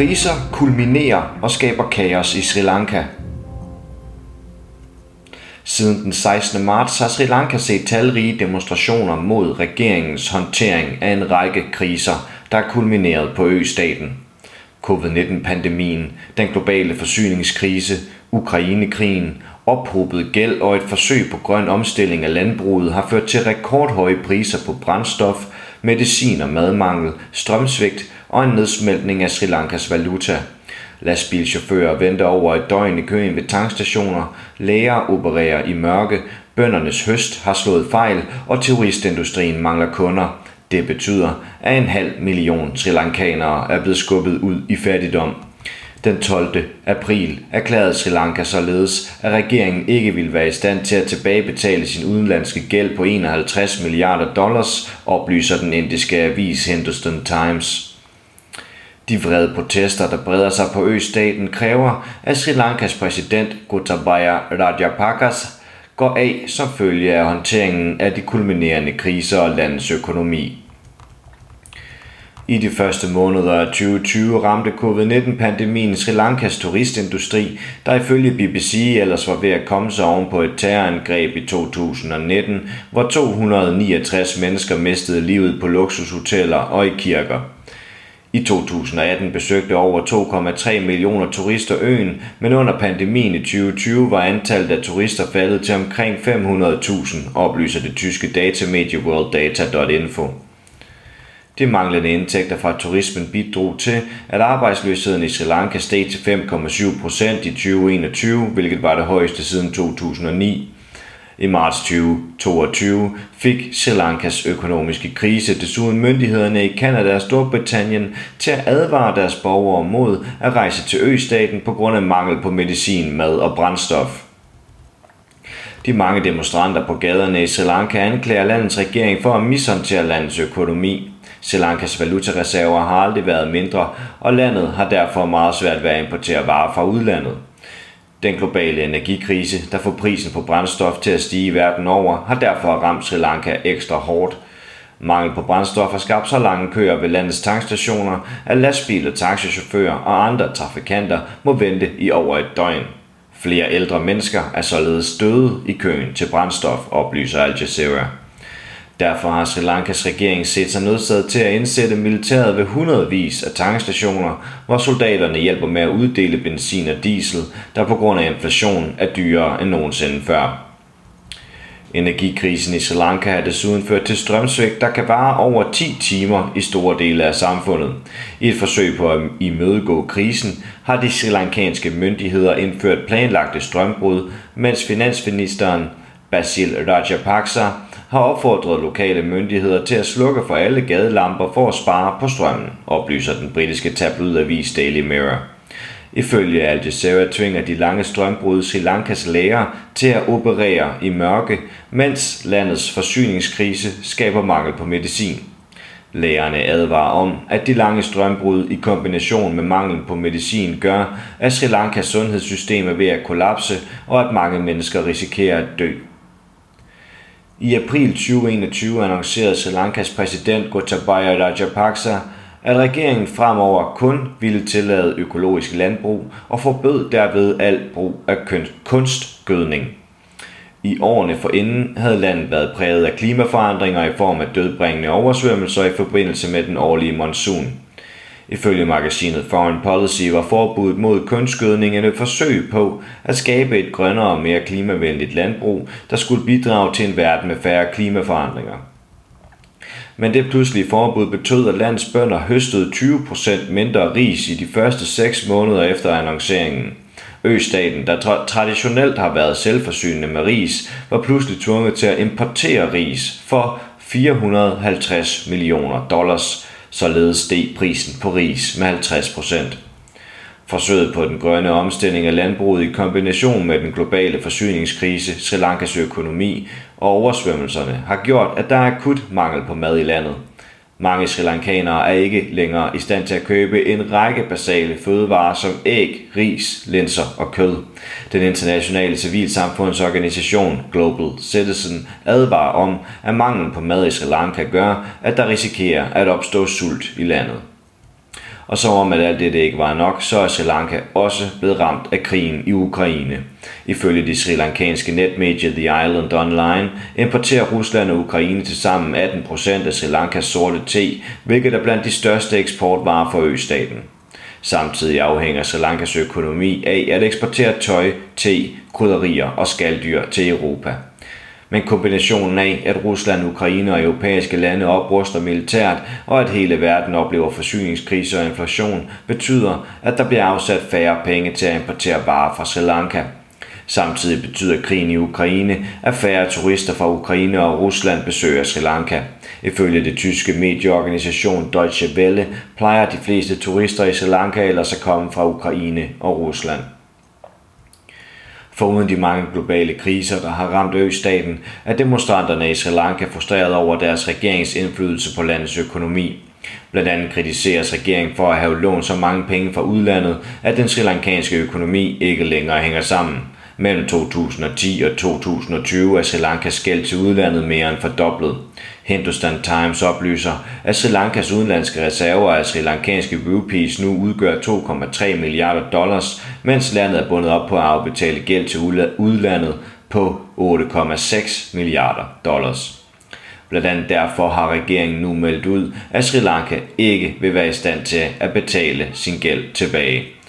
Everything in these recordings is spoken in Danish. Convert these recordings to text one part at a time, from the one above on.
Kriser kulminerer og skaber kaos i Sri Lanka. Siden den 16. marts har Sri Lanka set talrige demonstrationer mod regeringens håndtering af en række kriser, der er kulmineret på østaten. Covid-19-pandemien, den globale forsyningskrise, Ukrainekrigen, ophobet gæld og et forsøg på grøn omstilling af landbruget har ført til rekordhøje priser på brændstof, medicin og madmangel, strømsvigt og en nedsmeltning af Sri Lankas valuta. Lastbilchauffører venter over et døgn i køen ved tankstationer, læger opererer i mørke, bøndernes høst har slået fejl, og turistindustrien mangler kunder. Det betyder, at en halv million sri lankanere er blevet skubbet ud i fattigdom. Den 12. april erklærede Sri Lanka således, at regeringen ikke ville være i stand til at tilbagebetale sin udenlandske gæld på 51 milliarder dollars, oplyser den indiske avis Hindustan Times. De vrede protester, der breder sig på østaten, kræver, at Sri Lankas præsident Gotabaya Rajapaksa går af som følge af håndteringen af de kulminerende kriser og landets økonomi. I de første måneder af 2020 ramte COVID-19-pandemien Sri Lankas turistindustri, der ifølge BBC ellers var ved at komme sig oven på et terrorangreb i 2019, hvor 269 mennesker mistede livet på luksushoteller og i kirker. I 2018 besøgte over 2,3 millioner turister øen, men under pandemien i 2020 var antallet af turister faldet til omkring 500.000, oplyser det tyske datamedie worlddata.info. De manglende indtægter fra turismen bidrog til, at arbejdsløsheden i Sri Lanka steg til 5,7 procent i 2021, hvilket var det højeste siden 2009. I marts 2022 fik Sri Lankas økonomiske krise desuden myndighederne i Kanada og Storbritannien til at advare deres borgere mod at rejse til østaten på grund af mangel på medicin, mad og brændstof. De mange demonstranter på gaderne i Sri Lanka anklager landets regering for at mishåndtere landets økonomi. Sri Lankas valutareserver har aldrig været mindre, og landet har derfor meget svært ved at importere varer fra udlandet. Den globale energikrise, der får prisen på brændstof til at stige verden over, har derfor ramt Sri Lanka ekstra hårdt. Mangel på brændstof har skabt så lange køer ved landets tankstationer, at lastbiler, taxichauffører og andre trafikanter må vente i over et døgn. Flere ældre mennesker er således døde i køen til brændstof, oplyser Al Jazeera. Derfor har Sri Lankas regering set sig nødsaget til at indsætte militæret ved hundredvis af tankstationer, hvor soldaterne hjælper med at uddele benzin og diesel, der på grund af inflation er dyrere end nogensinde før. Energikrisen i Sri Lanka har desuden ført til strømsvigt, der kan vare over 10 timer i store dele af samfundet. I et forsøg på at imødegå krisen har de sri lankanske myndigheder indført planlagte strømbrud, mens finansministeren Basil Rajapaksa har opfordret lokale myndigheder til at slukke for alle gadelamper for at spare på strømmen, oplyser den britiske tabloidavis Daily Mirror. Ifølge Al Jazeera tvinger de lange strømbrud Sri Lankas læger til at operere i mørke, mens landets forsyningskrise skaber mangel på medicin. Lægerne advarer om, at de lange strømbrud i kombination med mangel på medicin gør, at Sri Lankas sundhedssystem er ved at kollapse, og at mange mennesker risikerer at dø. I april 2021 annoncerede Sri Lankas præsident Gotabaya Rajapaksa, at regeringen fremover kun ville tillade økologisk landbrug og forbød derved al brug af kunstgødning. I årene forinden havde landet været præget af klimaforandringer i form af dødbringende oversvømmelser i forbindelse med den årlige monsun. Ifølge magasinet Foreign Policy var forbuddet mod kunstgødning et forsøg på at skabe et grønnere og mere klimavenligt landbrug, der skulle bidrage til en verden med færre klimaforandringer. Men det pludselige forbud betød, at landsbønder høstede 20% mindre ris i de første 6 måneder efter annonceringen. Østaten, der tra- traditionelt har været selvforsynende med ris, var pludselig tvunget til at importere ris for 450 millioner dollars, Således steg prisen på ris med 50 procent. Forsøget på den grønne omstilling af landbruget i kombination med den globale forsyningskrise, Sri Lankas økonomi og oversvømmelserne har gjort, at der er akut mangel på mad i landet. Mange sri lankanere er ikke længere i stand til at købe en række basale fødevarer som æg, ris, linser og kød. Den internationale civilsamfundsorganisation Global Citizen advarer om, at manglen på mad i Sri Lanka gør, at der risikerer at opstå sult i landet. Og så om at alt det ikke var nok, så er Sri Lanka også blevet ramt af krigen i Ukraine. Ifølge de sri lankanske netmedier The Island Online importerer Rusland og Ukraine til sammen 18% af Sri Lankas sorte te, hvilket er blandt de største eksportvarer for østaten. Samtidig afhænger Sri Lankas økonomi af at eksportere tøj, te, krydderier og skalddyr til Europa. Men kombinationen af, at Rusland, Ukraine og europæiske lande opruster militært, og at hele verden oplever forsyningskrise og inflation, betyder, at der bliver afsat færre penge til at importere varer fra Sri Lanka. Samtidig betyder krigen i Ukraine, at færre turister fra Ukraine og Rusland besøger Sri Lanka. Ifølge det tyske medieorganisation Deutsche Welle plejer de fleste turister i Sri Lanka ellers at komme fra Ukraine og Rusland. Foruden de mange globale kriser, der har ramt østaten, er demonstranterne i Sri Lanka frustreret over deres regerings indflydelse på landets økonomi. Blandt andet kritiseres regeringen for at have lånt så mange penge fra udlandet, at den sri lankanske økonomi ikke længere hænger sammen. Mellem 2010 og 2020 er Sri Lankas gæld til udlandet mere end fordoblet. Hindustan Times oplyser, at Sri Lankas udenlandske reserver af sri lankanske rupees nu udgør 2,3 milliarder dollars, mens landet er bundet op på at afbetale gæld til udlandet på 8,6 milliarder dollars. Blandt andet derfor har regeringen nu meldt ud, at Sri Lanka ikke vil være i stand til at betale sin gæld tilbage.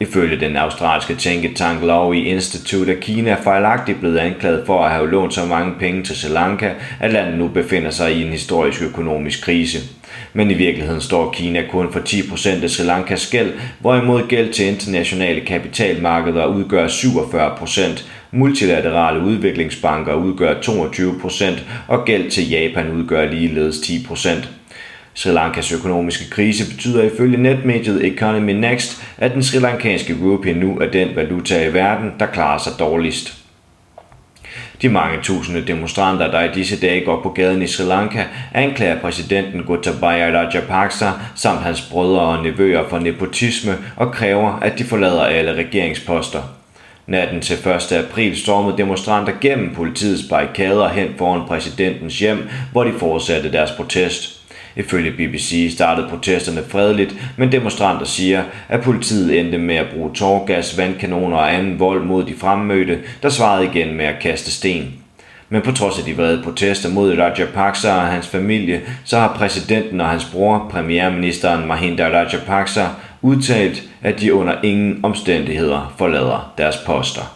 Ifølge den australske tænketank Lowy Institute er Kina fejlagtigt blevet anklaget for at have lånt så mange penge til Sri Lanka, at landet nu befinder sig i en historisk økonomisk krise. Men i virkeligheden står Kina kun for 10% af Sri Lankas gæld, hvorimod gæld til internationale kapitalmarkeder udgør 47%, multilaterale udviklingsbanker udgør 22% og gæld til Japan udgør ligeledes 10%. Sri Lankas økonomiske krise betyder ifølge netmediet Economy Next, at den sri lankanske rupee nu er den valuta i verden, der klarer sig dårligst. De mange tusinde demonstranter, der i disse dage går på gaden i Sri Lanka, anklager præsidenten Gotabaya Rajapaksa samt hans brødre og nevøer for nepotisme og kræver, at de forlader alle regeringsposter. Natten til 1. april stormede demonstranter gennem politiets barrikader hen foran præsidentens hjem, hvor de fortsatte deres protest. Ifølge BBC startede protesterne fredeligt, men demonstranter siger, at politiet endte med at bruge tårgas, vandkanoner og anden vold mod de fremmødte, der svarede igen med at kaste sten. Men på trods af de vrede protester mod Rajapaksa og hans familie, så har præsidenten og hans bror, premierministeren Mahinda Rajapaksa, udtalt, at de under ingen omstændigheder forlader deres poster.